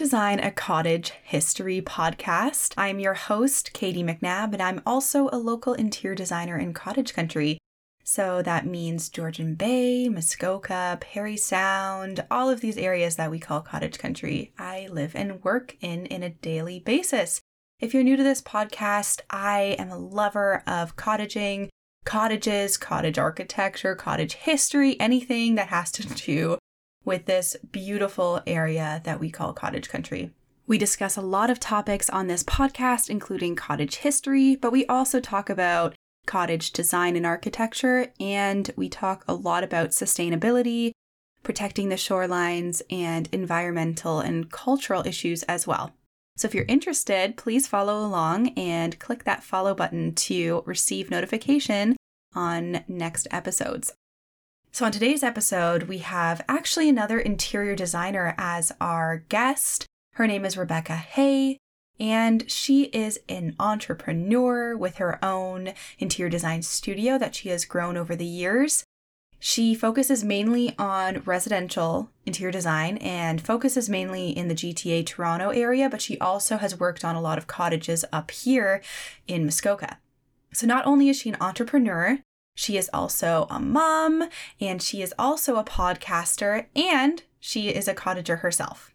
Design, a cottage history podcast. I'm your host, Katy McNabb, and I'm also a local interior designer in cottage country. So that means Georgian Bay, Muskoka, Parry Sound, all of these areas that we call cottage country, I live and work in in a daily basis. If you're new to this podcast, I am a lover of cottaging, cottages, cottage architecture, cottage history, anything that has to do with this beautiful area that we call cottage country. We discuss a lot of topics on this podcast, including cottage history, but we also talk about cottage design and architecture, and we talk a lot about sustainability, protecting the shorelines, and environmental and cultural issues as well. So if you're interested, please follow along and click that follow button to receive notification on next episodes. So, on today's episode, we have actually another interior designer as our guest. Her name is Rebecca Hay, and she is an entrepreneur with her own interior design studio that she has grown over the years. She focuses mainly on residential interior design and focuses mainly in the GTA Toronto area, but she also has worked on a lot of cottages up here in Muskoka. So, not only is she an entrepreneur, she is also a mom, and she is also a podcaster, and she is a cottager herself.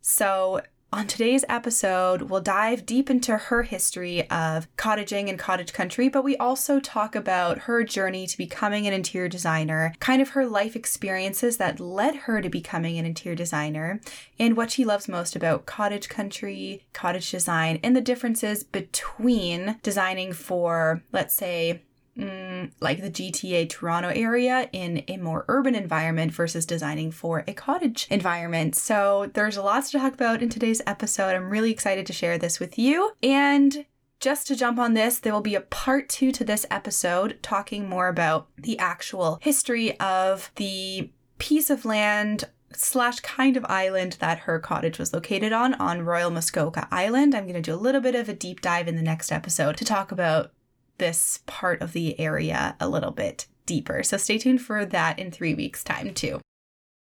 So, on today's episode, we'll dive deep into her history of cottaging and cottage country, but we also talk about her journey to becoming an interior designer, kind of her life experiences that led her to becoming an interior designer, and what she loves most about cottage country, cottage design, and the differences between designing for, let's say, mm, like the GTA Toronto area in a more urban environment versus designing for a cottage environment. So there's lots to talk about in today's episode. I'm really excited to share this with you. And just to jump on this, there will be a part two to this episode talking more about the actual history of the piece of land slash kind of island that her cottage was located on, on Royal Muskoka Island. I'm going to do a little bit of a deep dive in the next episode to talk about this part of the area a little bit deeper. So stay tuned for that in three weeks' time, too.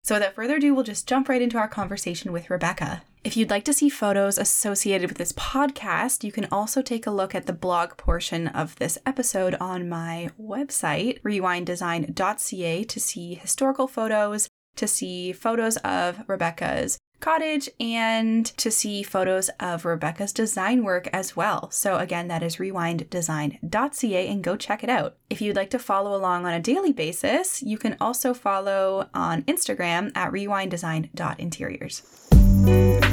So without further ado, we'll just jump right into our conversation with Rebecca. If you'd like to see photos associated with this podcast, you can also take a look at the blog portion of this episode on my website, rewinddesign.ca, to see historical photos, to see photos of Rebecca's cottage and to see photos of Rebecca's design work as well. So, again, that is rewinddesign.ca and go check it out. If you'd like to follow along on a daily basis, you can also follow on Instagram at rewinddesign.interiors.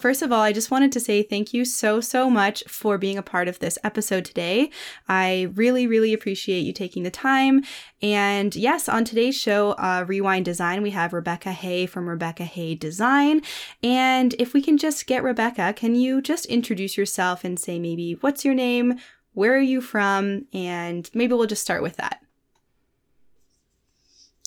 First of all, I just wanted to say thank you so, so much for being a part of this episode today. I really, really appreciate you taking the time. And yes, on today's show, uh, Rewind Design, we have Rebecca Hay from Rebecca Hay Design. And if we can just get Rebecca, can you just introduce yourself and say maybe what's your name? Where are you from? And maybe we'll just start with that.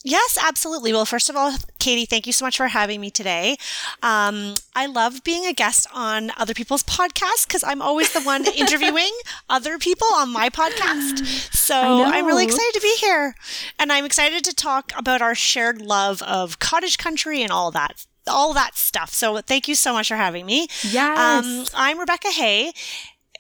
Yes, absolutely. Well, first of all, Katy, thank you so much for having me today. Um, I love being a guest on other people's podcasts because I'm always the one interviewing other people on my podcast. So I'm really excited to be here. And I'm excited to talk about our shared love of cottage country and all that all that stuff. So thank you so much for having me. Yes. Um, I'm Rebecca Hay,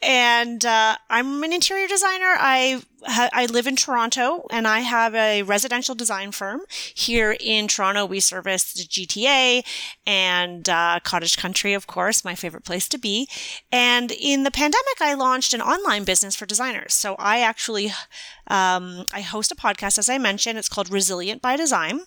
and uh, I'm an interior designer. I I live in Toronto, and I have a residential design firm here in Toronto. We service the GTA and uh, cottage country, of course, my favorite place to be. And in the pandemic, I launched an online business for designers. So I actually um, I host a podcast, as I mentioned. It's called Resilient by Design.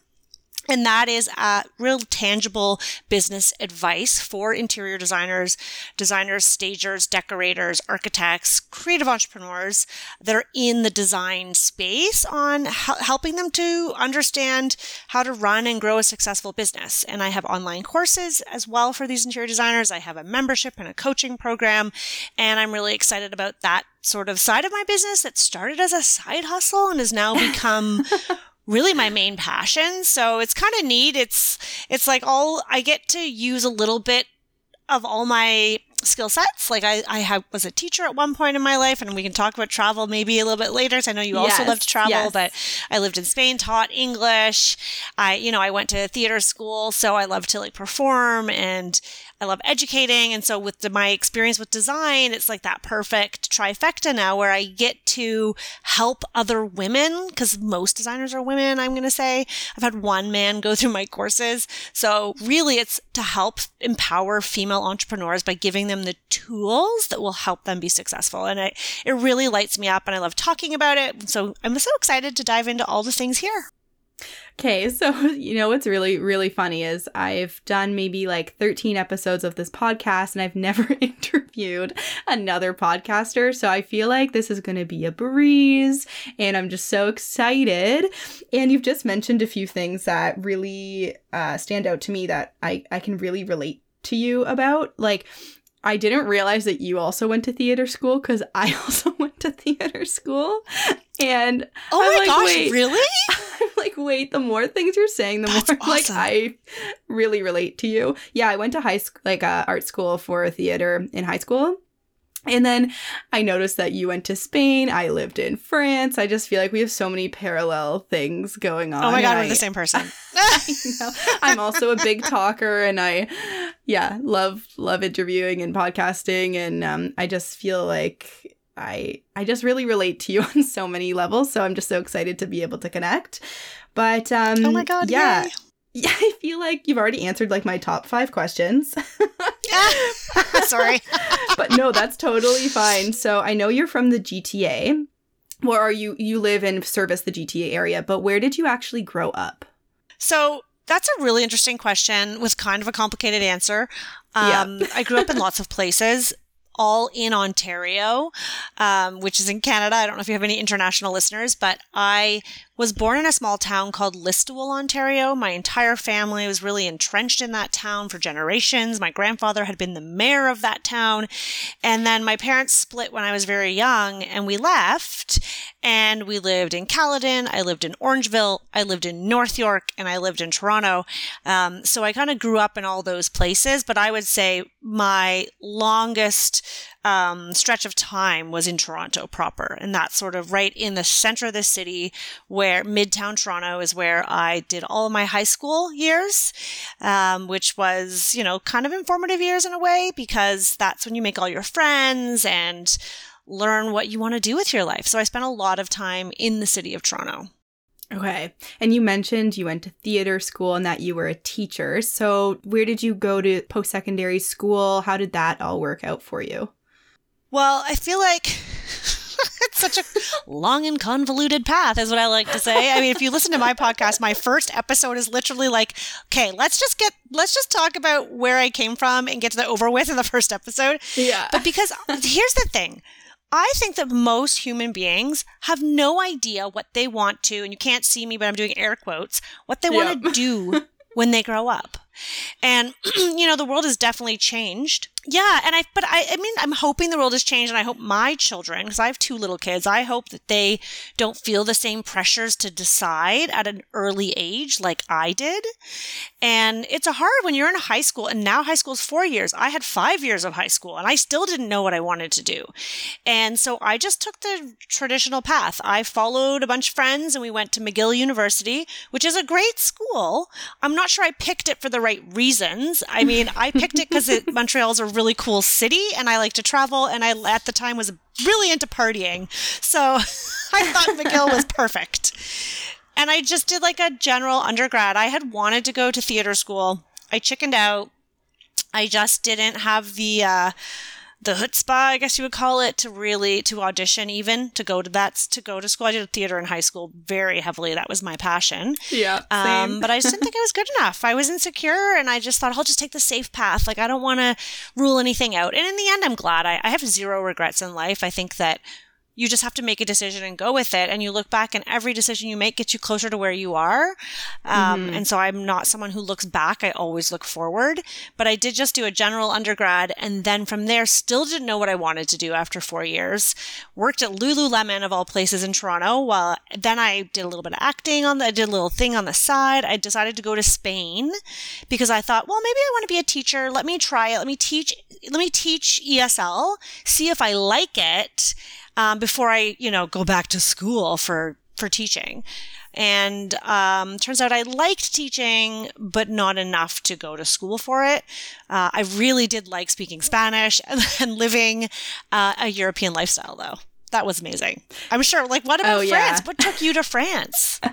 And that is uh, real tangible business advice for interior designers, designers, stagers, decorators, architects, creative entrepreneurs that are in the design space on helping them to understand how to run and grow a successful business. And I have online courses as well for these interior designers. I have a membership and a coaching program, and I'm really excited about that sort of side of my business that started as a side hustle and has now become really my main passion. So it's kind of neat. It's it's like all I get to use a little bit of all my skill sets. Like I, I have, was a teacher at one point in my life, and we can talk about travel maybe a little bit later. So I know you also love to travel, yes. but I lived in Spain, taught English. I, you know, I went to theater school, so I love to like perform and I love educating. And so with my experience with design, it's like that perfect trifecta now where I get to help other women because most designers are women, I'm going to say. I've had one man go through my courses. So really it's to help empower female entrepreneurs by giving them the tools that will help them be successful. And it, it really lights me up and I love talking about it. So I'm so excited to dive into all the things here. Okay, so you know what's really, really funny is I've done maybe like 13 episodes of this podcast and I've never interviewed another podcaster. So I feel like this is going to be a breeze and I'm just so excited. And you've just mentioned a few things that really uh, stand out to me that I, I can really relate to you about. Like, I didn't realize that you also went to theater school because I also went to theater school. And Oh I'm my like, gosh, wait. really? I'm like, wait, the more things you're saying, the That's more like. I really relate to you. Yeah, I went to high school, like uh, art school for theater in high school. And then I noticed that you went to Spain. I lived in France. I just feel like we have so many parallel things going on. Oh my God, we're the same person. you know, I'm also a big talker and I yeah, love love interviewing and podcasting and um I just feel like I I just really relate to you on so many levels, so I'm just so excited to be able to connect. But um oh my God, yeah. yay. Yeah, I feel like you've already answered like my top 5 questions. Sorry. but no, that's totally fine. So I know you're from the GTA. Or are you you live and service the GTA area, but where did you actually grow up? So that's a really interesting question with kind of a complicated answer. Yeah. Um, I grew up in lots of places, all in Ontario, um, which is in Canada. I don't know if you have any international listeners, but I was born in a small town called Listowel, Ontario. My entire family was really entrenched in that town for generations. My grandfather had been the mayor of that town. And then my parents split when I was very young and we left and we lived in Caledon. I lived in Orangeville. I lived in North York and I lived in Toronto. Um, so I kind of grew up in all those places, but I would say my longest um, stretch of time was in Toronto proper. And that's sort of right in the center of the city where Midtown Toronto is where I did all of my high school years, um, which was, you know, kind of informative years in a way because that's when you make all your friends and learn what you want to do with your life. So I spent a lot of time in the city of Toronto. Okay. And you mentioned you went to theater school and that you were a teacher. So, where did you go to post secondary school? How did that all work out for you? Well, I feel like it's such a long and convoluted path, is what I like to say. I mean, if you listen to my podcast, my first episode is literally like, okay, let's just get, let's just talk about where I came from and get to the over with in the first episode. Yeah. But because here's the thing. I think that most human beings have no idea what they want to, and you can't see me, but I'm doing air quotes, what they want to do when they grow up. And, you know, the world has definitely changed. Yeah. And I, but I, I mean, I'm hoping the world has changed and I hope my children, because I have two little kids, I hope that they don't feel the same pressures to decide at an early age like I did. And it's a hard when you're in high school and now high school is four years. I had five years of high school and I still didn't know what I wanted to do. And so I just took the traditional path. I followed a bunch of friends and we went to McGill University, which is a great school. I'm not sure I picked it for the right reasons. I mean, I picked it because Montreal's a really cool city and I like to travel and I at the time was really into partying. So I thought McGill was perfect. And I just did like a general undergrad. I had wanted to go to theater school. I chickened out. I just didn't have the uh the chutzpah, I guess you would call it, to really to audition even to go to that to go to school. I did theater in high school very heavily. That was my passion. Yeah. Um, but I just didn't think I was good enough. I was insecure and I just thought I'll just take the safe path. Like I don't want to rule anything out. And in the end, I'm glad. I, I have zero regrets in life. I think that you just have to make a decision and go with it. And you look back, and every decision you make gets you closer to where you are. Um, mm-hmm. And so I'm not someone who looks back. I always look forward. But I did just do a general undergrad. And then from there, still didn't know what I wanted to do after four years. Worked at Lululemon, of all places, in Toronto. Well, then I did a little bit of acting on the, I did a little thing on the side. I decided to go to Spain because I thought, well, maybe I want to be a teacher. Let me try it. Let me teach, let me teach ESL, see if I like it um, before I, you know, go back to school for for teaching. And um, turns out I liked teaching, but not enough to go to school for it. Uh, I really did like speaking Spanish and, and living uh, a European lifestyle, though. That was amazing. I'm sure. Like, what about oh, France? Yeah. What took you to France? uh,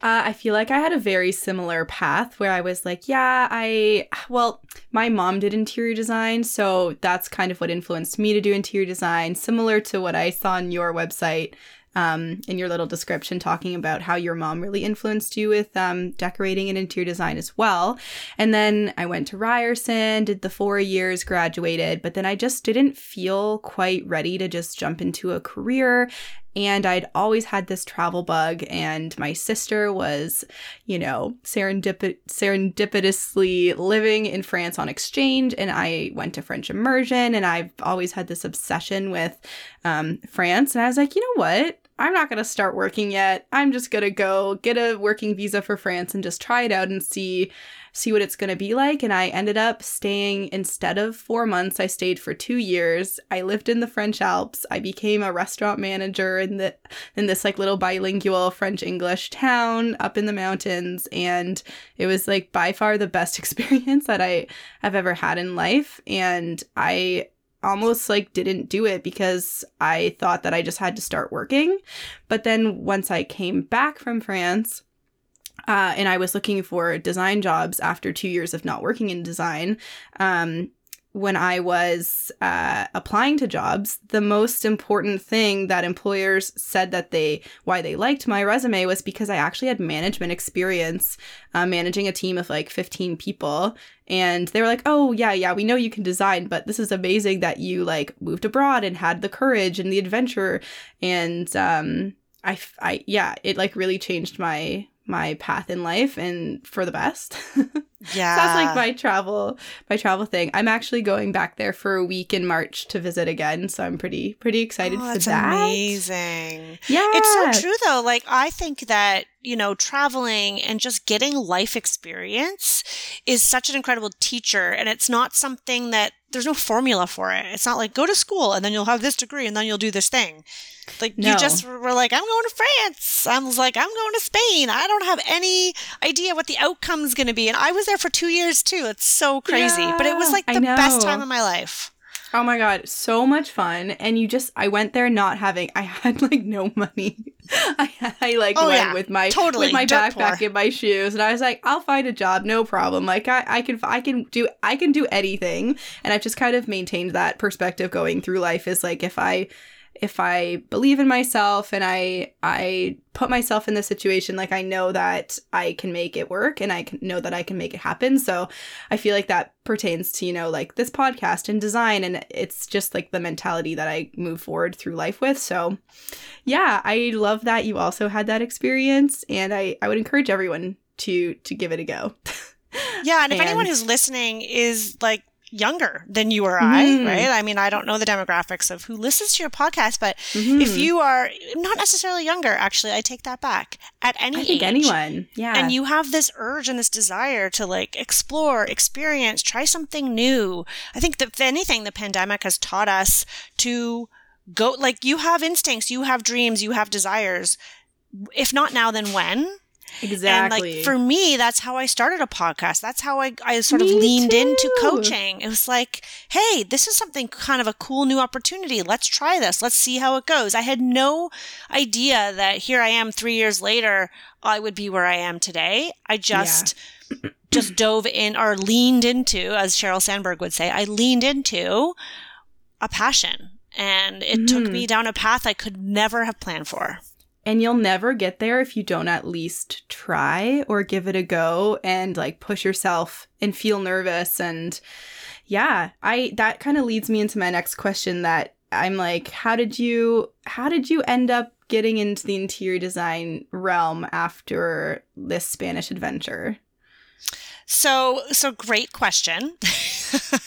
I feel like I had a very similar path where I was like, yeah, I, well, my mom did interior design. So that's kind of what influenced me to do interior design, similar to what I saw on your website um, in your little description talking about how your mom really influenced you with um, decorating and interior design as well. And then I went to Ryerson, did the four years, graduated, but then I just didn't feel quite ready to just jump into a career. And I'd always had this travel bug, and my sister was, you know, serendip- serendipitously living in France on exchange. And I went to French immersion, and I've always had this obsession with um, France. And I was like, you know what? I'm not going to start working yet. I'm just going to go get a working visa for France and just try it out and see see what it's going to be like and I ended up staying instead of 4 months I stayed for 2 years. I lived in the French Alps. I became a restaurant manager in the in this like little bilingual French English town up in the mountains and it was like by far the best experience that I have ever had in life and I almost like didn't do it because I thought that I just had to start working. But then once I came back from France, uh, and I was looking for design jobs after two years of not working in design. Um, when I was uh, applying to jobs, the most important thing that employers said that they why they liked my resume was because I actually had management experience, uh, managing a team of like 15 people, and they were like, "Oh yeah, yeah, we know you can design, but this is amazing that you like moved abroad and had the courage and the adventure." And um, I, I yeah, it like really changed my my path in life and for the best. Yeah. so that's like my travel my travel thing. I'm actually going back there for a week in March to visit again, so I'm pretty pretty excited oh, for that. Amazing. Yeah. It's so true though. Like I think that you know, traveling and just getting life experience is such an incredible teacher. And it's not something that there's no formula for it. It's not like go to school and then you'll have this degree and then you'll do this thing. Like no. you just were like, I'm going to France. I was like, I'm going to Spain. I don't have any idea what the outcome's going to be. And I was there for two years too. It's so crazy, yeah, but it was like the best time of my life. Oh my god, so much fun. And you just I went there not having I had like no money. I, I like oh, went yeah. with my totally with my backpack poor. and my shoes and I was like, I'll find a job, no problem. Like I, I can I can do I can do anything. And I've just kind of maintained that perspective going through life is like if I if I believe in myself and I I put myself in this situation, like I know that I can make it work and I can know that I can make it happen. So I feel like that pertains to, you know, like this podcast and design and it's just like the mentality that I move forward through life with. So yeah, I love that you also had that experience and I, I would encourage everyone to to give it a go. yeah, and if and, anyone who's listening is like younger than you or I, mm. right? I mean, I don't know the demographics of who listens to your podcast, but mm-hmm. if you are not necessarily younger, actually, I take that back. At any I think age, anyone, yeah, and you have this urge and this desire to like explore, experience, try something new. I think that if anything, the pandemic has taught us to go like you have instincts, you have dreams, you have desires. If not now, then when? Exactly. And like for me, that's how I started a podcast. That's how I, I sort of me leaned too. into coaching. It was like, hey, this is something kind of a cool new opportunity. Let's try this. Let's see how it goes. I had no idea that here I am three years later, I would be where I am today. I just yeah. just dove in or leaned into, as Sheryl Sandberg would say, I leaned into a passion. And it mm. took me down a path I could never have planned for. And you'll never get there if you don't at least try or give it a go and like push yourself and feel nervous. And yeah, I that kind of leads me into my next question that I'm like, how did you how did you end up getting into the interior design realm after this Spanish adventure? So, so great question.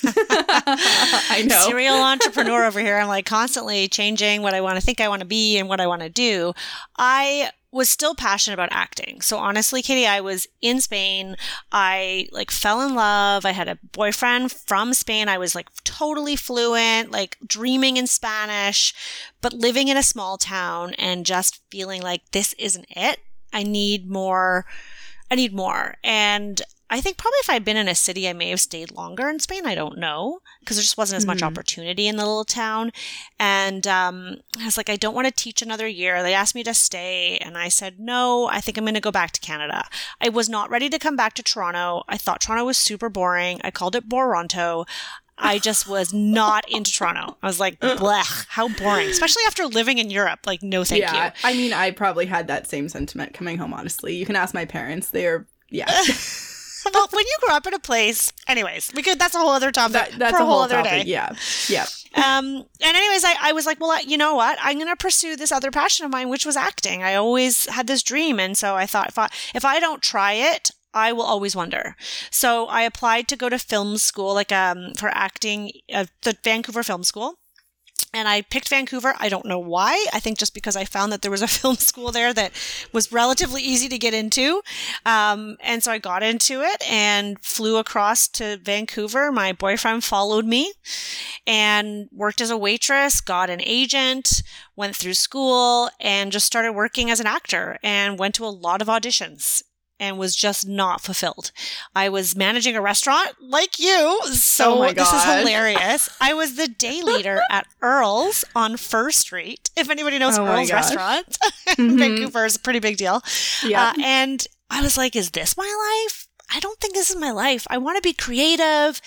I know. Serial entrepreneur over here. I'm like constantly changing what I want to think I want to be and what I want to do. I was still passionate about acting. So honestly, Katy, I was in Spain. I like fell in love. I had a boyfriend from Spain. I was like totally fluent, like dreaming in Spanish, but living in a small town and just feeling like this isn't it. I need more. I need more. And I think probably if I'd been in a city, I may have stayed longer in Spain. I don't know because there just wasn't as much Mhm. opportunity in the little town. And um, I was like, I don't want to teach another year. They asked me to stay, and I said no. I think I'm going to go back to Canada. I was not ready to come back to Toronto. I thought Toronto was super boring. I called it Boronto. I just was not into Toronto. I was like, blech, how boring. Especially after living in Europe. Like, no, thank yeah, you. I mean, I probably had that same sentiment coming home. Honestly, you can ask my parents; they're yeah, well, when you grew up in a place, anyways, we could. That's a whole other topic that, that's for a whole other topic. day. Yeah, yeah, Um, and anyways, I, I was like, well, you know what? I'm going to pursue this other passion of mine, which was acting. I always had this dream, and so I thought, if I if I don't try it, I will always wonder. So I applied to go to film school, like um for acting, uh, the Vancouver Film School. And I picked Vancouver. I don't know why. I think just because I found that there was a film school there that was relatively easy to get into. Um, and so I got into it and flew across to Vancouver. My boyfriend followed me and worked as a waitress, got an agent, went through school, and just started working as an actor and went to a lot of auditions and was just not fulfilled. I was managing a restaurant like you. So Oh my this is hilarious. I was the day leader at Earl's on First Street. If anybody knows Oh Earl's restaurant, Mhm. Vancouver is a pretty big deal. yeah. Uh, and I was like, is this my life? I don't think this is my life. I want to be creative.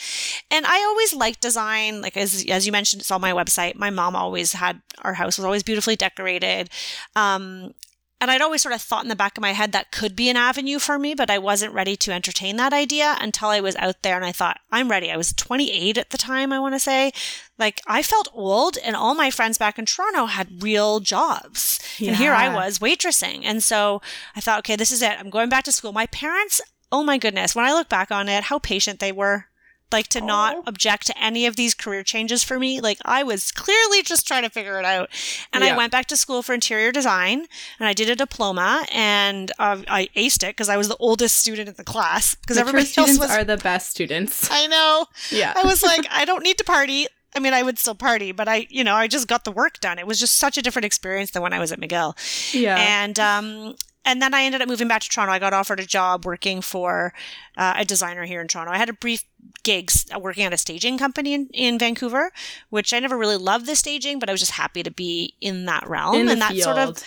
And I always liked design. Like, as, as you mentioned, it's on my website. My mom always had, our house was always beautifully decorated. Um, and I'd always sort of thought in the back of my head that could be an avenue for me, but I wasn't ready to entertain that idea until I was out there and I thought, I'm ready. I was 28 at the time, I want to say. Like, I felt old, and all my friends back in Toronto had real jobs. And here I was waitressing. And so I thought, okay, this is it. I'm going back to school. My parents, oh my goodness, when I look back on it, how patient they were. Like to Aw. not object to any of these career changes for me. Like I was clearly just trying to figure it out. And Yeah. I went back to school for interior design and I did a diploma and uh, I aced it because I was the oldest student in the class because everybody else students was. are the best students. I know. Yeah. I was like, I don't need to party. I mean, I would still party, but I, you know, I just got the work done. It was just such a different experience than when I was at McGill. yeah. And um, and then I ended up moving back to Toronto. I got offered a job working for uh, a designer here in Toronto. I had a brief gigs working at a staging company in, in Vancouver, which I never really loved the staging, but I was just happy to be in that realm. in and that field. sort of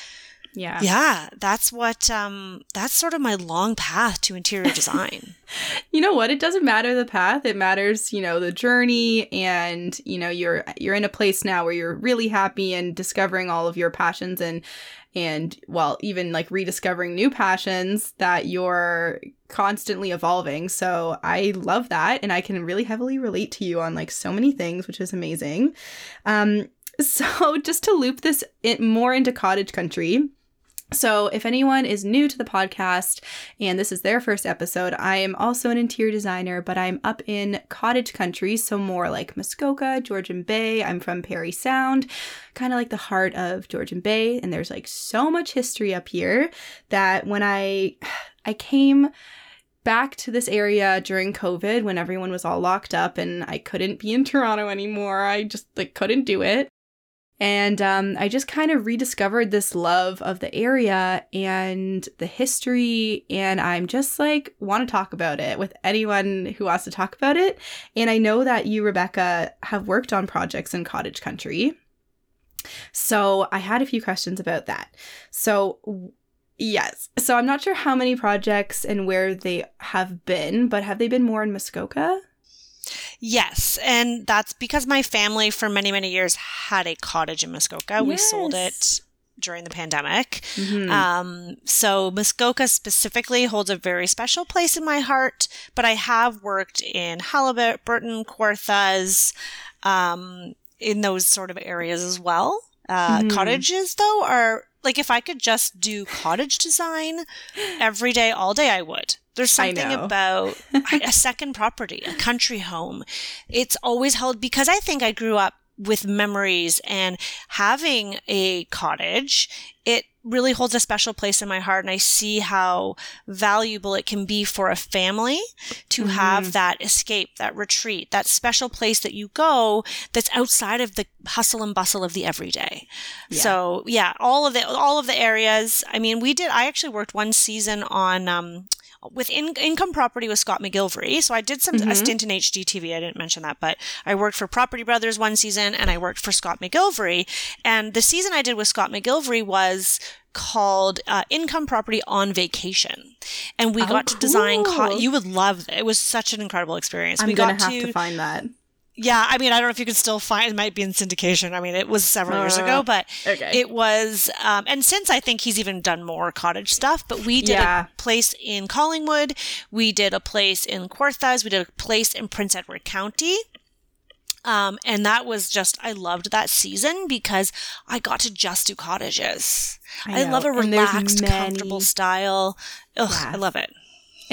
yeah. yeah, that's what um, that's sort of my long path to interior design. You know what? It doesn't matter the path. It matters, you know, the journey and, you know, you're you're in a place now where you're really happy and discovering all of your passions and and well, even like rediscovering new passions that you're constantly evolving. So I love that and I can really heavily relate to you on like so many things, which is amazing. Um so just to loop this in, more into cottage country, so, if anyone is new to the podcast and this is their first episode, I am also an interior designer, but I'm up in cottage country, so more like Muskoka, Georgian Bay. I'm from Parry Sound, kind of like the heart of Georgian Bay, and there's like so much history up here that when I I came back to this area during COVID when everyone was all locked up and I couldn't be in Toronto anymore. I just like couldn't do it. And um, I just kind of rediscovered this love of the area and the history. And I'm just like, want to talk about it with anyone who wants to talk about it. And I know that you, Rebecca, have worked on projects in cottage country. So I had a few questions about that. So, yes. So I'm not sure how many projects and where they have been, but have they been more in Muskoka? yes, and that's because my family for many many years had a cottage in Muskoka. We sold it during the pandemic. Mhm. Um, so Muskoka specifically holds a very special place in my heart, but I have worked in Haliburton, Kawarthas, um, in those sort of areas as well. Uh, Mhm. Cottages, though, are like if I could just do cottage design every day, all day, I would. There's something about a second property, a country home. It's always held because I think I grew up with memories and having a cottage, it really holds a special place in my heart. And I see how valuable it can be for a family to Mhm. have that escape, that retreat, that special place that you go that's outside of the hustle and bustle of the everyday. Yeah. So yeah, all of the all of the areas. I mean, we did. I actually worked one season on um, with in, income property with Scott McGillivray. So I did some a Mhm. stint in HGTV. I didn't mention that, but I worked for Property Brothers one season, and I worked for Scott McGillivray. And the season I did with Scott McGillivray was called uh, Income Property on Vacation, and we Oh, got to design. Co- you would love it. It was such an incredible experience. I'm we gonna have to find that. Yeah, I mean, I don't know if you can still find it might be in syndication. I mean, it was several years Uh, ago, but Okay. it was, um, and since I think he's even done more cottage stuff, but we did Yeah. a place in Collingwood, we did a place in Kawarthas, we did a place in Prince Edward County. Um, and that was just, I loved that season because I got to just do cottages. I, know. love a relaxed, many- comfortable style. Ugh, Yeah. I love it.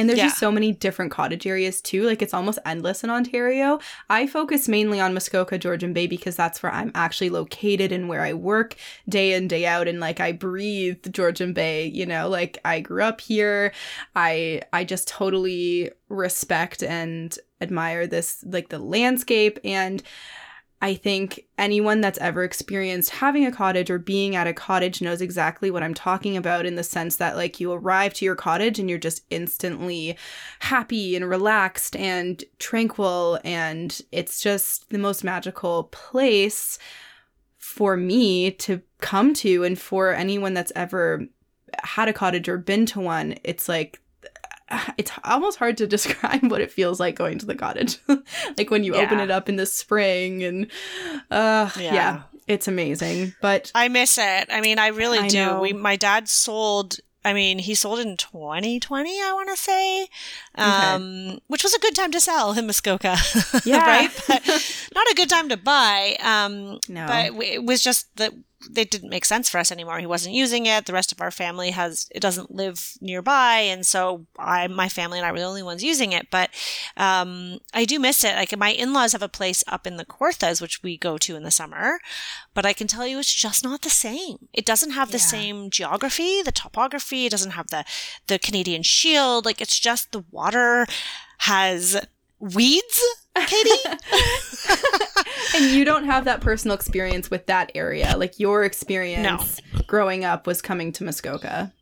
And there's Yeah. just so many different cottage areas too. Like it's almost endless in Ontario. I focus mainly on Muskoka, Georgian Bay because that's where I'm actually located and where I work day in, day out. And like I breathe Georgian Bay, you know, like I grew up here. I I just totally respect and admire this like the landscape and I think anyone that's ever experienced having a cottage or being at a cottage knows exactly what I'm talking about in the sense that, like, you arrive to your cottage and you're just instantly happy and relaxed and tranquil. And it's just the most magical place for me to come to. And for anyone that's ever had a cottage or been to one, it's like, it's almost hard to describe what it feels like going to the cottage. like when you open it up in the spring and uh yeah. Yeah. it's amazing. But I miss it. I mean, I really I do. We, my dad sold. I mean, he sold in 2020. I want to say, Okay. um, which was a good time to sell in Muskoka. Yeah. right. But not a good time to buy. Um, no. but it was just that it didn't make sense for us anymore. He wasn't using it. The rest of our family has it doesn't live nearby, and so I, my family and I were the only ones using it. But um, I do miss it. Like my in-laws have a place up in the Kawarthas, which we go to in the summer, but I can tell you it's just not the same. It doesn't have the Yeah. same geography, the topography. It doesn't have the the Canadian Shield. Like it's just the water has weeds. Katy, and you don't have that personal experience with that area. Like your experience growing up was coming to Muskoka.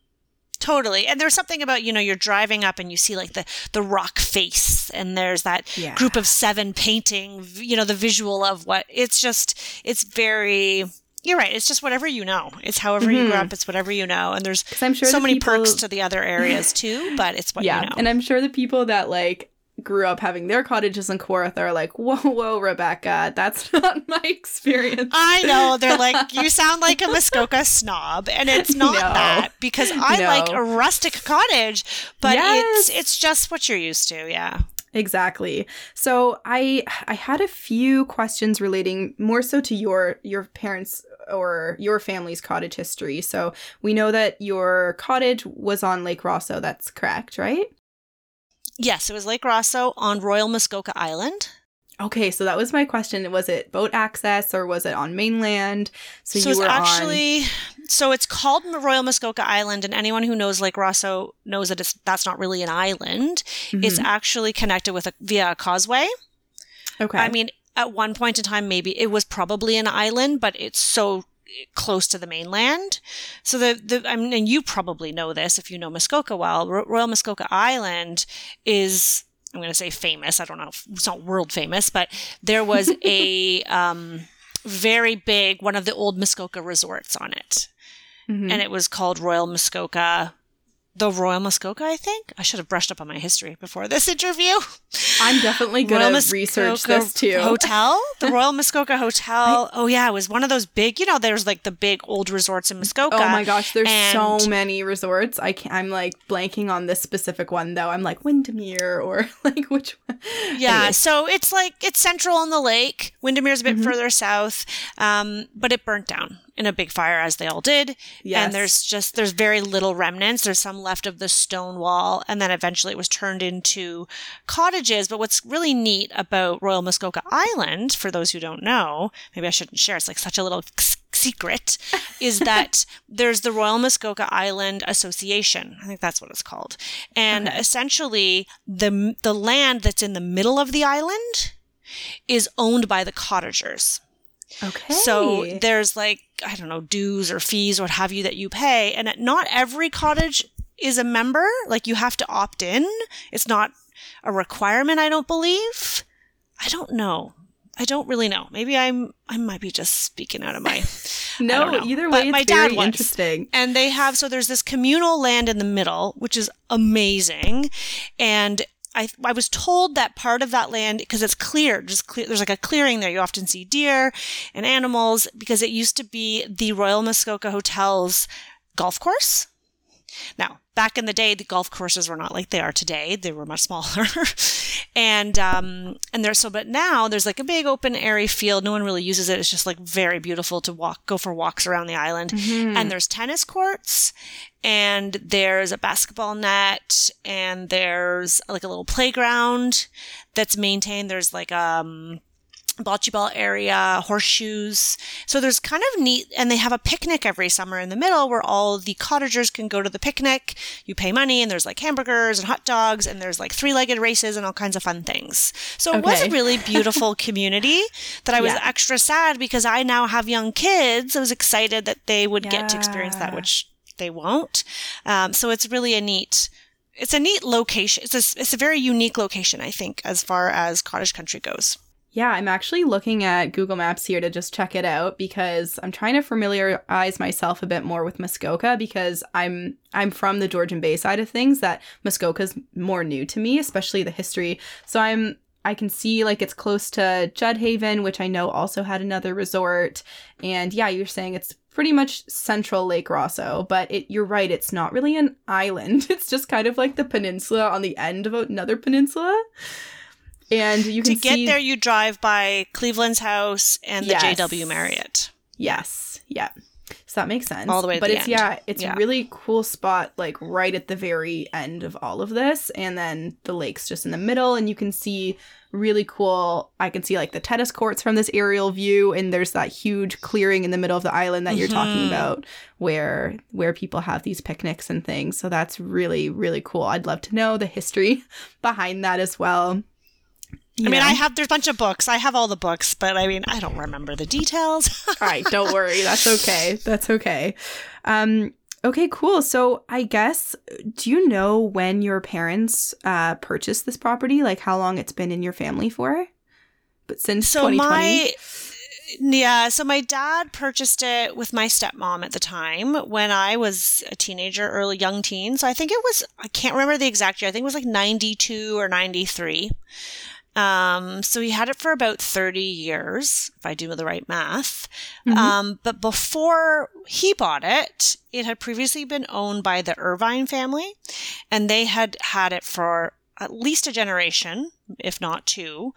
Totally. And there's something about, you know, you're driving up and you see like the, the rock face and there's that Yeah. group of seven painting, you know, the visual of what it's just, it's very, you're right. It's just whatever you know. It's however you grew Mhm. up. It's whatever you know. And there's I'm sure so many people- perks to the other areas too, but it's what yeah, you know. and I'm sure the people that like grew up having their cottages in Kawartha are like, whoa, whoa, Rebecca, that's not my experience. I know. They're like, you sound like a Muskoka snob. And it's not No. that because I No. like a rustic cottage, but Yes. it's, it's just what you're used to. Yeah. Exactly. So I I had a few questions relating more so to your your parents or your family's cottage history. So we know that your cottage was on Lake Rosseau. That's correct, right? Yes, it was Lake Rosseau on Royal Muskoka Island. Okay, so that was my question. Was it boat access or was it on mainland? So, So, you it's were on actually so it's called Royal Muskoka Island, and anyone who knows Lake Rosseau knows that it's that's not really an island. It's Mhm. actually connected with a via a causeway. okay. I mean, at one point in time, maybe it was probably an island, but it's so close to the mainland. So the the I mean, and you probably know this if you know Muskoka well. Ro- Royal Muskoka Island is I'm going to say famous. I don't know if it's not world famous, but there was a um, very big one of the old Muskoka resorts on it, Mhm. and it was called Royal Muskoka the Royal Muskoka, I think. I should have brushed up on my history before this interview. I'm definitely going to research this too. Hotel? The Royal Muskoka Hotel. I, oh, yeah. It was one of those big, you know, there's like the big old resorts in Muskoka. Oh my gosh. There's and, so many resorts. I can't, I'm like blanking on this specific one though. I'm like Windermere or like which one? Yeah. Anyway. So it's like, it's central on the lake. Windermere's a bit mm-hmm. further south, um, but it burnt down in a big fire as they all did. Yes. And there's just there's very little remnants. There's some left of the stone wall and then eventually it was turned into cottages. But what's really neat about Royal Muskoka Island, for those who don't know, maybe I shouldn't share, it's like such a little secret, is that there's the Royal Muskoka Island Association. I think that's what it's called. And okay. essentially the the land that's in the middle of the island is owned by the cottagers. Okay. So there's like, I don't know, dues or fees or what have you that you pay. And not every cottage is a member. Like you have to opt in. It's not a requirement, I don't believe. I don't know. I don't really know. Maybe I'm I might be just speaking out of my No, either way but my dad was. interesting. And they have so there's this communal land in the middle, which is amazing. And I, I was told that part of that land, because it's cleared, just clear, there's like a clearing there. You often see deer and animals because it used to be the Royal Muskoka Hotel's golf course. Now, back in the day, the golf courses were not like they are today. They were much smaller. and, um, and there's so, but now there's like a big open airy field. No one really uses it. It's just like very beautiful to walk, go for walks around the island. Mm-hmm. And there's tennis courts and there's a basketball net and there's like a little playground that's maintained. There's like, um, bocce ball area, horseshoes. So there's kind of neat, and they have a picnic every summer in the middle where all the cottagers can go to the picnic. You pay money, and there's like hamburgers and hot dogs, and there's like three legged races and all kinds of fun things. So okay. it was a really beautiful community that I was yeah. extra sad because I now have young kids. I was excited that they would yeah. get to experience that, which they won't. Um, so it's really a neat it's a neat location. It's a, it's a very unique location, I think, as far as cottage country goes. Yeah, I'm actually looking at Google Maps here to just check it out because I'm trying to familiarize myself a bit more with Muskoka because I'm I'm from the Georgian Bay side of things that Muskoka's more new to me, especially the history. So I'm I can see like it's close to Juddhaven, which I know also had another resort. And yeah, you're saying it's pretty much central Lake Rosseau, but it, you're right, it's not really an island. It's just kind of like the peninsula on the end of another peninsula. And you can to get see... there, you drive by Cleveland's house and the yes. JW Marriott. Yes. Yeah. So that makes sense. All the way But it's end. yeah, it's yeah. a really cool spot, like right at the very end of all of this. And then the lake's just in the middle, and you can see really cool. I can see like the tennis courts from this aerial view, and there's that huge clearing in the middle of the island that mm-hmm. you're talking mm-hmm. about where where people have these picnics and things. So that's really, really cool. I'd love to know the history behind that as well. I mean, I have there's a bunch of books. I have all the books, but I mean, I don't remember the details. all right, don't worry. That's okay. That's okay. Um, okay, cool. So I guess, do you know when your parents uh, purchased this property? Like how long it's been in your family for? But since so 2020? my yeah, so my dad purchased it with my stepmom at the time when I was a teenager, early young teen. So I think it was I can't remember the exact year. I think it was like 92 or 93. Um, so he had it for about 30 years, if I do the right math. Mm-hmm. Um, but before he bought it, it had previously been owned by the Irvine family, and they had had it for at least a generation, if not two.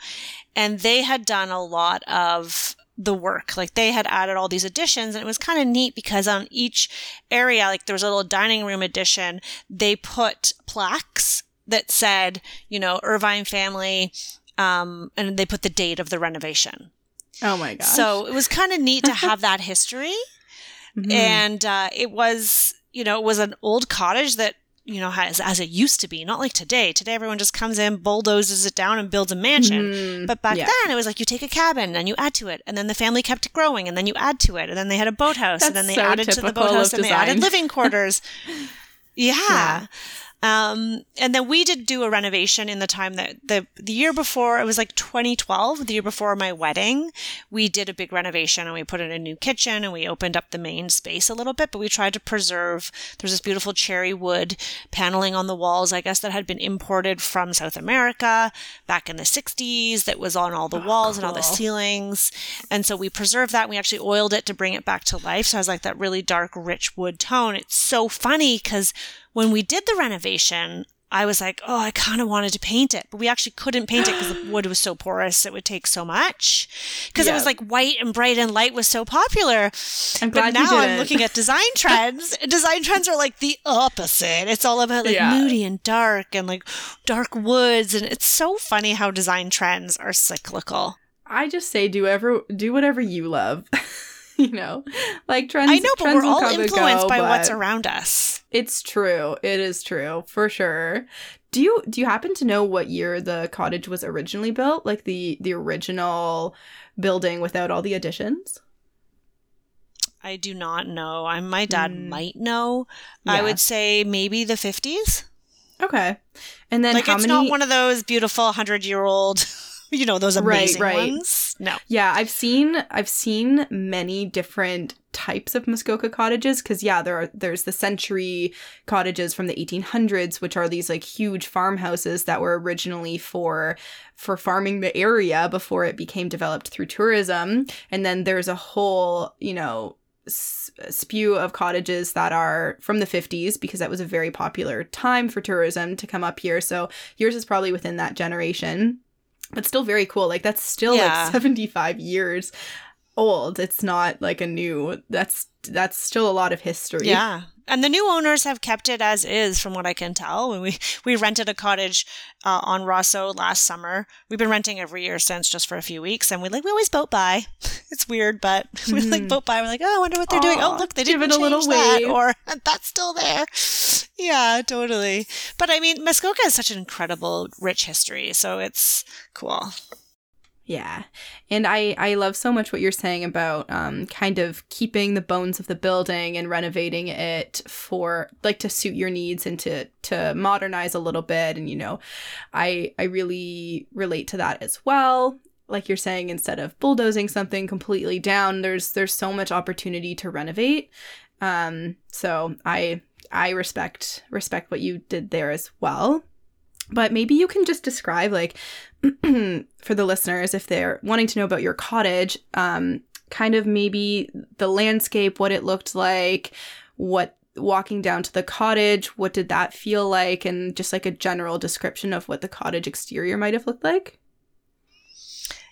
And they had done a lot of the work. Like they had added all these additions and it was kind of neat because on each area, like there was a little dining room addition, they put plaques that said, you know, Irvine family, um, and they put the date of the renovation. Oh my gosh. So it was kind of neat to have that history. Mm-hmm. And uh, it was, you know, it was an old cottage that, you know, has, as it used to be, not like today. Today, everyone just comes in, bulldozes it down, and builds a mansion. Mm-hmm. But back yeah. then, it was like you take a cabin and you add to it, and then the family kept growing, and then you add to it, and then they had a boathouse, and then they so added to the boathouse, and they added living quarters. yeah. yeah. Um, and then we did do a renovation in the time that the the year before it was like 2012, the year before my wedding. We did a big renovation and we put in a new kitchen and we opened up the main space a little bit, but we tried to preserve. There's this beautiful cherry wood paneling on the walls, I guess that had been imported from South America back in the 60s. That was on all the Oh, walls and all the ceilings, and so we preserved that. and We actually oiled it to bring it back to life. So it has like that really dark, rich wood tone. It's so funny because when we did the renovation, I was like, oh, I kind of wanted to paint it, but we actually couldn't paint it because the wood was so porous. It would take so much because it was like white and bright and light was so popular. I'm But now. I'm looking at design trends. design trends are like the opposite. It's all about like Yeah. moody and dark and like dark woods. And it's so funny how design trends are cyclical. I just say do ever do whatever you love. you know, like trends. I know, but trends we're all influenced go, by what's around us. It's true. It is true for sure. Do you do you happen to know what year the cottage was originally built? Like the the original building without all the additions? I do not know. I my dad Hmm. might know. I would say maybe the 50s. Okay. And then like it's many not one of those beautiful hundred year old, you know, those Right, amazing right. ones. No. Yeah, I've seen I've seen many different types of Muskoka cottages because yeah, there are there's the century cottages from the 1800s, which are these like huge farmhouses that were originally for for farming the area before it became developed through tourism, and then there's a whole you know spew of cottages that are from the 50s because that was a very popular time for tourism to come up here. So yours is probably within that generation but still very cool. Like that's still Yeah. like 75 years old. It's not like a new that's that's still a lot of history. Yeah. And the new owners have kept it as is, from what I can tell. When we we rented a cottage uh, on Rosseau last summer, we've been renting every year since, just for a few weeks, and we like we always boat by. It's weird, but we like Mhm. boat by. We're like, oh, I wonder what they're doing. Oh, look, they didn't it a little that, wave. or that's still there. Yeah, totally. But I mean, Muskoka has such an incredible, rich history, so it's cool. Yeah. And I I love so much what you're saying about um kind of keeping the bones of the building and renovating it for like to suit your needs and to to modernize a little bit and you know I I really relate to that as well. Like you're saying instead of bulldozing something completely down there's there's so much opportunity to renovate. Um so I I respect respect what you did there as well. But maybe you can just describe like for the listeners if they're wanting to know about your cottage, um kind of maybe the landscape, what it looked like, what walking down to the cottage, what did that feel like and just like a general description of what the cottage exterior might have looked like.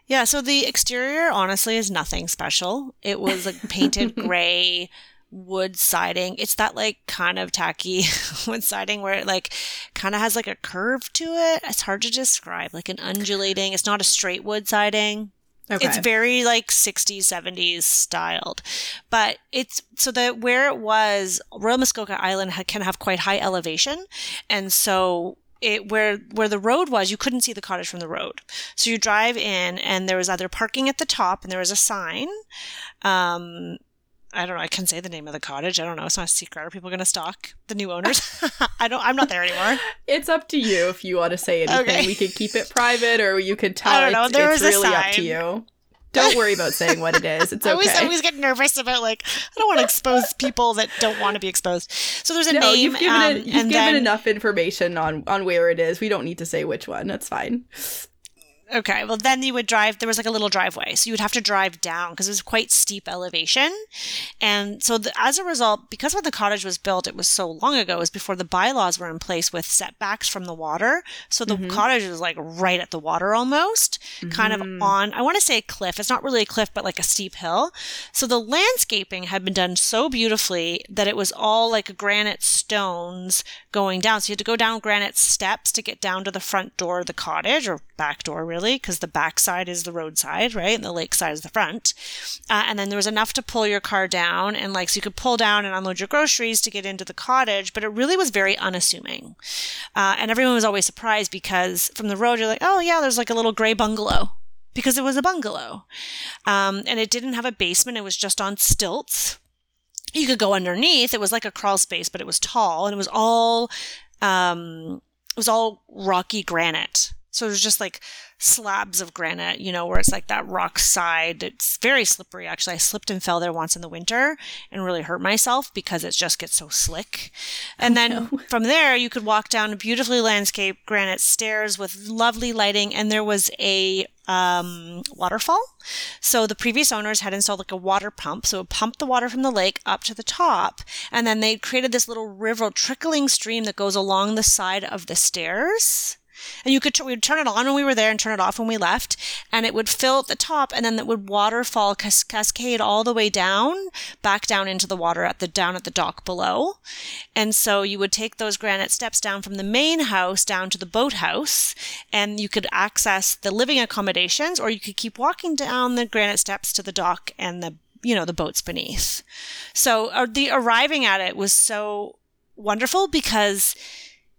Yeah, so the exterior honestly is nothing special. It was like painted gray wood siding. It's that like kind of tacky wood siding where it like kind of has like a curve to it. It's hard to describe, like an undulating. It's not a straight wood siding. Okay. It's very like 60s, 70s styled. But it's so that where it was, Royal Muskoka Island ha- can have quite high elevation. And so it where where the road was, you couldn't see the cottage from the road. So you drive in and there was either parking at the top and there was a sign. Um I don't know. I can say the name of the cottage. I don't know. It's not a secret. Are people going to stalk the new owners? I don't. I'm not there anymore. It's up to you if you want to say anything. Okay. We could keep it private or you could tell I don't know. it's, There it's was a really up to sign. you. Don't worry about saying what it is. It's I always, okay. I always get nervous about like I don't want to expose people that don't want to be exposed. So there's a no, name, you've given um, it. You've and given then enough information on on where it is. We don't need to say which one. That's fine. Okay, well then you would drive. There was like a little driveway, so you would have to drive down because it was quite steep elevation, and so the, as a result, because when the cottage was built, it was so long ago. It was before the bylaws were in place with setbacks from the water. So the Mhm. cottage was like right at the water almost, kind of Mhm. on. I want to say a cliff. It's not really a cliff, but like a steep hill. So the landscaping had been done so beautifully that it was all like granite stones going down. So you had to go down granite steps to get down to the front door of the cottage or back door, really, because the back side is the roadside, right? And the lake side is the front. Uh, and then there was enough to pull your car down and like, so you could pull down and unload your groceries to get into the cottage, but it really was very unassuming. Uh, and everyone was always surprised because from the road, you're like, oh, yeah, there's like a little gray bungalow because it was a bungalow. Um, and it didn't have a basement, it was just on stilts. You could go underneath. It was like a crawl space, but it was tall and it was all um, it was all rocky granite. So it was just like slabs of granite, you know, where it's like that rock side. It's very slippery, actually. I slipped and fell there once in the winter and really hurt myself because it just gets so slick. And then oh, no. from there, you could walk down beautifully landscaped granite stairs with lovely lighting, and there was a um, waterfall. So the previous owners had installed like a water pump. So it pumped the water from the lake up to the top. And then they created this little river trickling stream that goes along the side of the stairs. And you could we would turn it on when we were there and turn it off when we left, and it would fill at the top, and then it would waterfall cas- cascade all the way down, back down into the water at the down at the dock below. And so you would take those granite steps down from the main house down to the boathouse, and you could access the living accommodations, or you could keep walking down the granite steps to the dock and the you know the boats beneath. So uh, the arriving at it was so wonderful because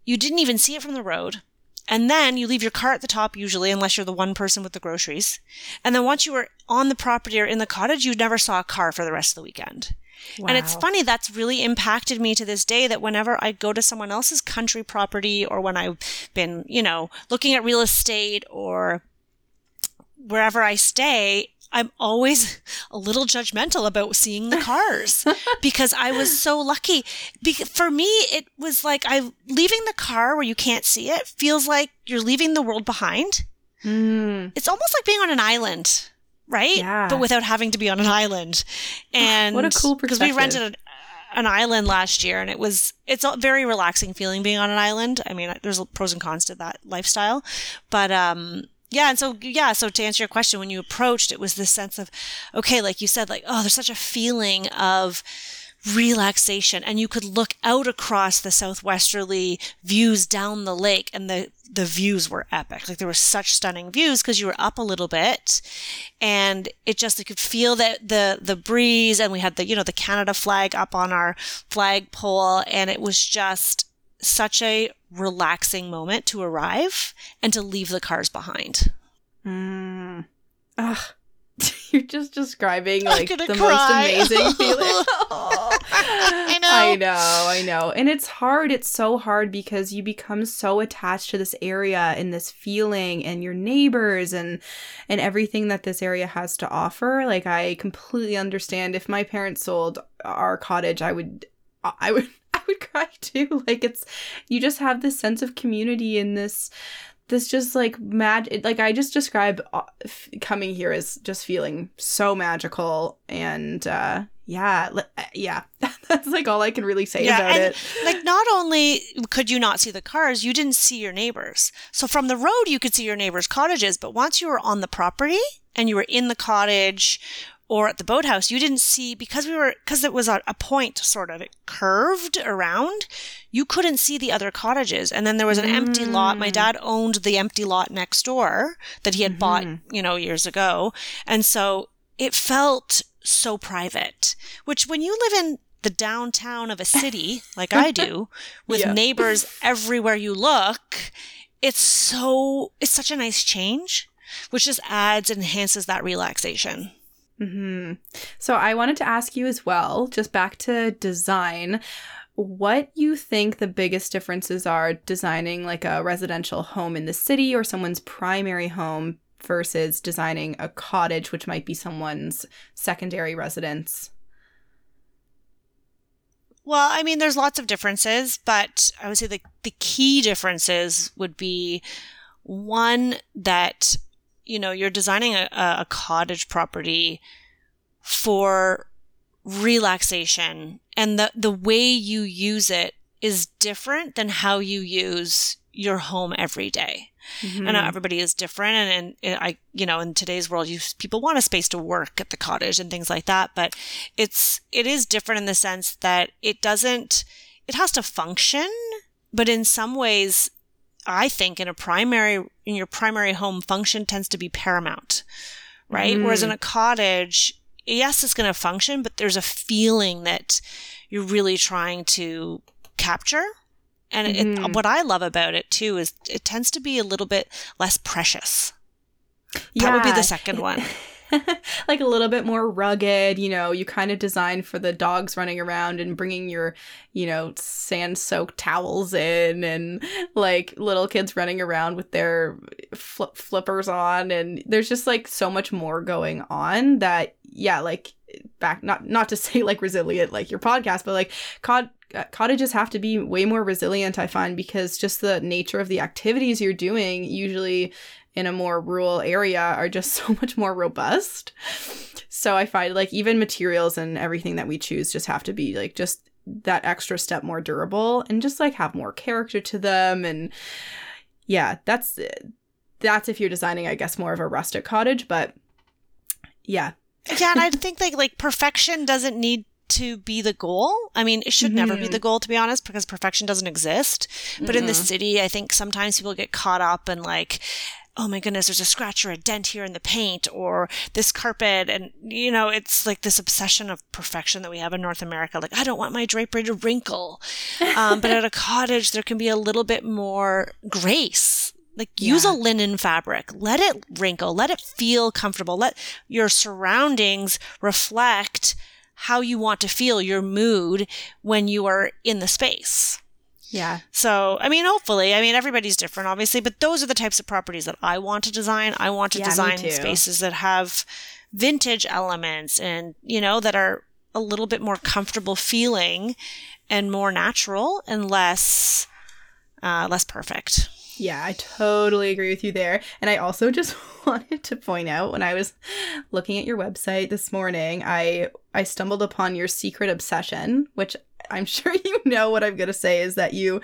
you didn't even see it from the road and then you leave your car at the top, usually, unless you're the one person with the groceries. And then once you were on the property or in the cottage, you never saw a car for the rest of the weekend. Wow. And it's funny, that's really impacted me to this day that whenever I go to someone else's country property or when I've been, you know, looking at real estate or wherever I stay, I'm always a little judgmental about seeing the cars because I was so lucky. for me, it was like I leaving the car where you can't see it feels like you're leaving the world behind. Mm. It's almost like being on an island, right? Yeah. But without having to be on an island. And what a cool perspective. Because we rented an, an island last year and it was it's a very relaxing feeling being on an island. I mean, there's pros and cons to that lifestyle, but um yeah and so yeah so to answer your question when you approached it was this sense of okay like you said like oh there's such a feeling of relaxation and you could look out across the southwesterly views down the lake and the the views were epic. Like there were such stunning views because you were up a little bit and it just you could feel that the the breeze and we had the you know the canada flag up on our flagpole and it was just such a relaxing moment to arrive and to leave the cars behind. Mm. Ugh. You're just describing like the cry. most amazing feeling. I know. I know, I know. And it's hard. It's so hard because you become so attached to this area and this feeling and your neighbors and and everything that this area has to offer. Like I completely understand if my parents sold our cottage, I would I would I would cry too. Like it's you just have this sense of community in this this just like mad like I just describe uh, coming here as just feeling so magical and uh yeah uh, yeah that's like all I can really say yeah, about it. Like not only could you not see the cars, you didn't see your neighbors. So from the road you could see your neighbors' cottages, but once you were on the property and you were in the cottage or at the boathouse, you didn't see because we were because it was a, a, point sort of it curved around. You couldn't see the other cottages, and then there was an mm. empty lot. My dad owned the empty lot next door that he had mm-hmm. bought, you know, years ago, and so it felt so private. Which when you live in the downtown of a city like I do, with yeah. neighbors everywhere you look, it's so it's such a nice change, which just adds and enhances that relaxation. Mm-hmm. So I wanted to ask you as well, just back to design, what you think the biggest differences are designing like a residential home in the city or someone's primary home versus designing a cottage, which might be someone's secondary residence? Well, I mean, there's lots of differences, but I would say the, the key differences would be one that you know, you're designing a, a cottage property for relaxation and the, the way you use it is different than how you use your home every day. Mm-hmm. I know everybody is different, and, and I, you know, in today's world, you people want a space to work at the cottage and things like that. But it's it is different in the sense that it doesn't. It has to function, but in some ways, I think in a primary, in your primary home function tends to be paramount, right? Mm. Whereas in a cottage, yes, it's going to function, but there's a feeling that you're really trying to capture. And mm. it, mm-hmm. what I love about it too is it tends to be a little bit less precious. That yeah. would be the second one. like a little bit more rugged. You know, you kind of design for the dogs running around and bringing your, you know, sand soaked towels in and like little kids running around with their fl- flippers on. And there's just like so much more going on that, yeah, like back, not, not to say like resilient like your podcast, but like cod uh, cottages have to be way more resilient i find because just the nature of the activities you're doing usually in a more rural area are just so much more robust so i find like even materials and everything that we choose just have to be like just that extra step more durable and just like have more character to them and yeah that's that's if you're designing i guess more of a rustic cottage but yeah yeah and i think like like perfection doesn't need to be the goal. I mean, it should mm-hmm. never be mm-hmm. the goal, to be honest, because perfection doesn't exist. But mm-hmm. in the city, I think sometimes people get caught up in like, oh my goodness, there's a scratch or a dent here in the paint or this carpet. And, you know, it's like this obsession of perfection that we have in North America. Like, I don't want my drapery to wrinkle. Um, but at a cottage, there can be a little bit more grace. Like use yeah. a linen fabric, let it wrinkle, let it feel comfortable, let your surroundings reflect how you want to feel your mood when you are in the space. Yeah. So, I mean, hopefully, I mean, everybody's different, obviously, but those are the types of properties that I want to design. I want to yeah, design spaces that have vintage elements and, you know, that are a little bit more comfortable feeling and more natural and less, uh, less perfect. Yeah, I totally agree with you there. And I also just wanted to point out when I was looking at your website this morning, I I stumbled upon your secret obsession, which I'm sure you know what I'm going to say is that you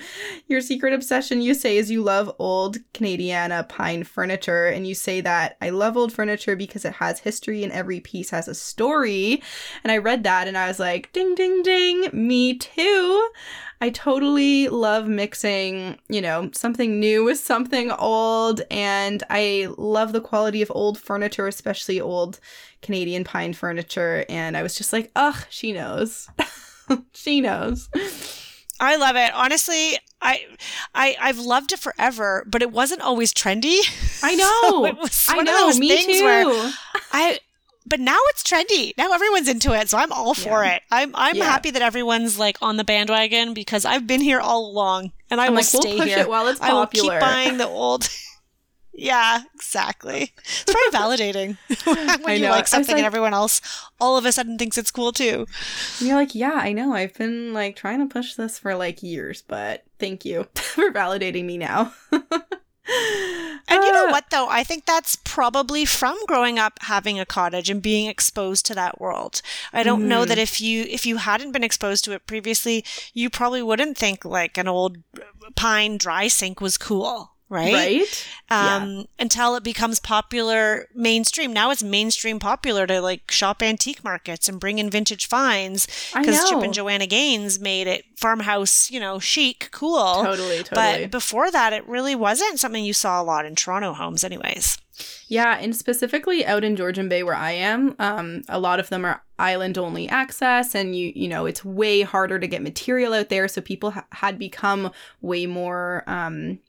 your secret obsession you say is you love old Canadiana pine furniture and you say that I love old furniture because it has history and every piece has a story. And I read that and I was like, ding ding ding, me too. I totally love mixing, you know, something new with something old. And I love the quality of old furniture, especially old Canadian pine furniture. And I was just like, ugh, she knows. she knows. I love it. Honestly, I I I've loved it forever, but it wasn't always trendy. I know. So it was one I know. Of those me things too. Where I but now it's trendy. Now everyone's into it, so I'm all for yeah. it. I'm I'm yeah. happy that everyone's like on the bandwagon because I've been here all along, and I I'm will like, stay we'll push here. It while it's popular. I will keep buying the old. Yeah, exactly. It's very validating when you like something like, and everyone else all of a sudden thinks it's cool too. And you're like, yeah, I know. I've been like trying to push this for like years, but thank you for validating me now. And you know uh, what though? I think that's probably from growing up having a cottage and being exposed to that world. I don't mm. know that mm-hmm. if you if you hadn't been exposed to it previously, you probably wouldn't think like an old pine dry sink was cool right? Right. Um, yeah. Until it becomes popular mainstream. Now it's mainstream popular to like shop antique markets and bring in vintage finds because Chip and Joanna Gaines made it farmhouse, you know, chic, cool. Totally, totally. But before that, it really wasn't something you saw a lot in Toronto homes, anyways. Yeah, and specifically out in Georgian Bay where I am, um, a lot of them are island only access, and you you know it's way harder to get material out there, so people ha- had become way more. Um,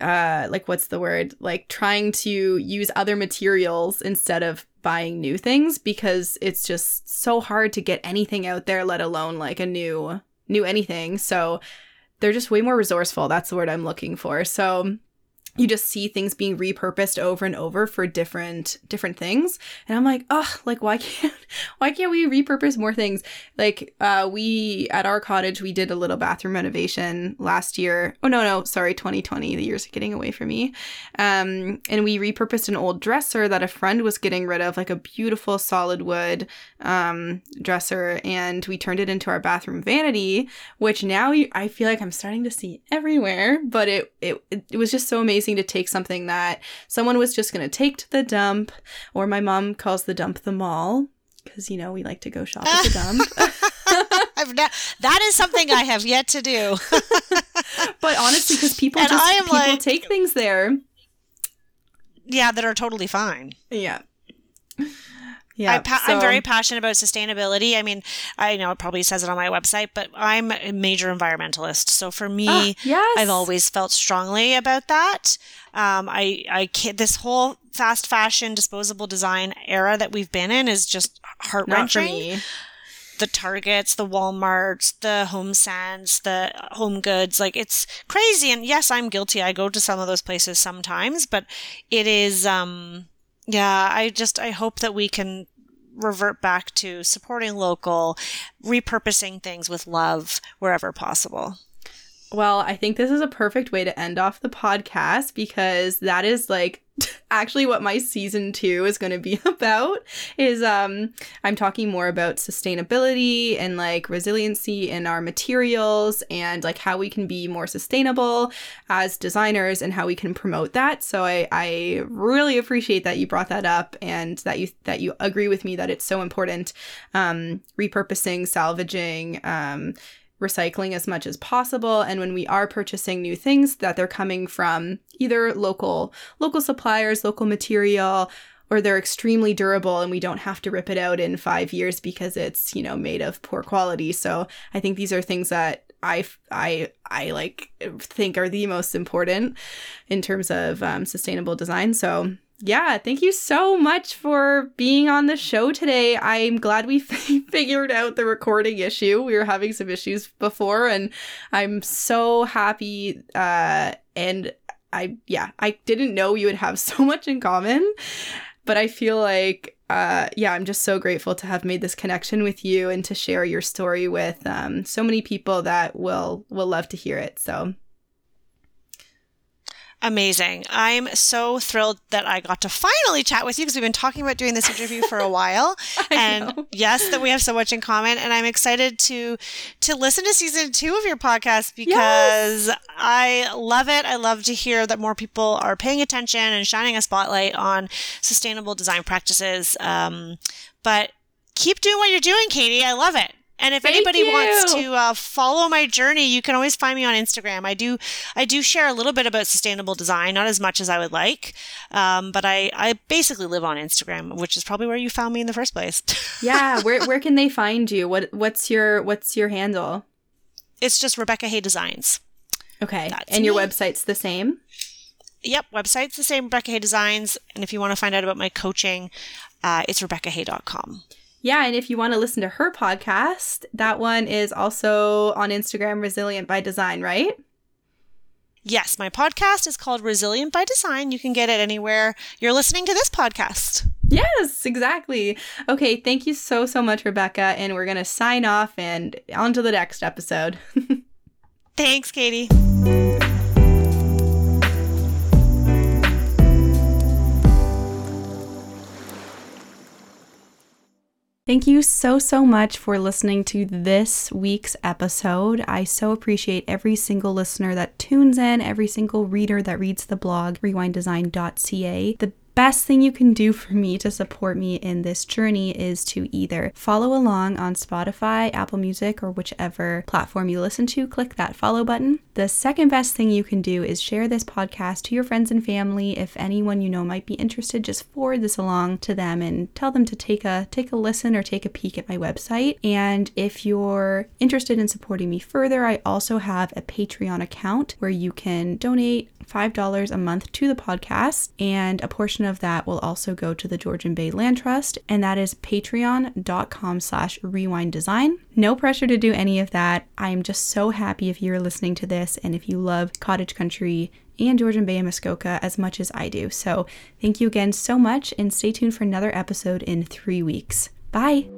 uh like what's the word? Like trying to use other materials instead of buying new things because it's just so hard to get anything out there let alone like a new new anything. So they're just way more resourceful. That's the word i'm looking for. So you just see things being repurposed over and over for different different things. And i'm like oh like why can't why can't we repurpose more things? Like uh we at our cottage we did a little bathroom renovation last year. Oh no no sorry 2020 the years are getting away from me. Um and we repurposed an old dresser that a friend was getting rid of like a beautiful solid wood um dresser and we turned it into our bathroom vanity which now i feel like i'm starting to see everywhere but it it, it was just so amazing to take something that someone was just going to take to the dump, or my mom calls the dump the mall because you know we like to go shop at the dump. Not, that is something I have yet to do. but honestly, because people and just people like, take things there. Yeah, that are totally fine. Yeah. Yeah, I pa- so. I'm very passionate about sustainability. I mean, I know it probably says it on my website, but I'm a major environmentalist. So for me, ah, yes. I've always felt strongly about that. Um, I, I can't, this whole fast fashion, disposable design era that we've been in is just heart wrenching. The Targets, the Walmarts, the Home Sense, the Home Goods, like it's crazy. And yes, I'm guilty. I go to some of those places sometimes, but it is, um, yeah, I just I hope that we can revert back to supporting local, repurposing things with love wherever possible. Well, I think this is a perfect way to end off the podcast because that is like actually what my season 2 is going to be about is um I'm talking more about sustainability and like resiliency in our materials and like how we can be more sustainable as designers and how we can promote that. So I I really appreciate that you brought that up and that you that you agree with me that it's so important um repurposing, salvaging um recycling as much as possible and when we are purchasing new things that they're coming from either local local suppliers local material or they're extremely durable and we don't have to rip it out in 5 years because it's you know made of poor quality so i think these are things that I, I, I like think are the most important in terms of um, sustainable design. So yeah, thank you so much for being on the show today. I'm glad we f- figured out the recording issue. We were having some issues before, and I'm so happy. Uh, and I, yeah, I didn't know you would have so much in common, but I feel like, uh, yeah, I'm just so grateful to have made this connection with you and to share your story with um, so many people that will will love to hear it. So Amazing. I'm so thrilled that I got to finally chat with you because we've been talking about doing this interview for a while. and know. yes, that we have so much in common. And I'm excited to to listen to season two of your podcast because yes. I love it. I love to hear that more people are paying attention and shining a spotlight on sustainable design practices. Um, but keep doing what you're doing, Katy. I love it. And if Thank anybody you. wants to uh, follow my journey, you can always find me on Instagram. I do, I do share a little bit about sustainable design, not as much as I would like, um, but I, I basically live on Instagram, which is probably where you found me in the first place. yeah, where where can they find you? What what's your what's your handle? It's just Rebecca Hay Designs. Okay, That's and your website's the same. Yep, website's the same, Rebecca Hay Designs. And if you want to find out about my coaching, uh, it's rebeccahay.com. Yeah, and if you want to listen to her podcast, that one is also on Instagram, Resilient by Design, right? Yes, my podcast is called Resilient by Design. You can get it anywhere you're listening to this podcast. Yes, exactly. Okay, thank you so, so much, Rebecca. And we're going to sign off and on to the next episode. Thanks, Katy. Thank you so, so much for listening to this week's episode. I so appreciate every single listener that tunes in, every single reader that reads the blog, rewinddesign.ca. The best thing you can do for me to support me in this journey is to either follow along on Spotify, Apple Music, or whichever platform you listen to. Click that follow button. The second best thing you can do is share this podcast to your friends and family. If anyone you know might be interested, just forward this along to them and tell them to take a take a listen or take a peek at my website. And if you're interested in supporting me further, I also have a Patreon account where you can donate $5 a month to the podcast, and a portion of that will also go to the Georgian Bay Land Trust, and that is patreon.com slash rewind design. No pressure to do any of that. I am just so happy if you're listening to this and if you love cottage country and Georgian Bay and Muskoka as much as I do. So thank you again so much, and stay tuned for another episode in three weeks. Bye.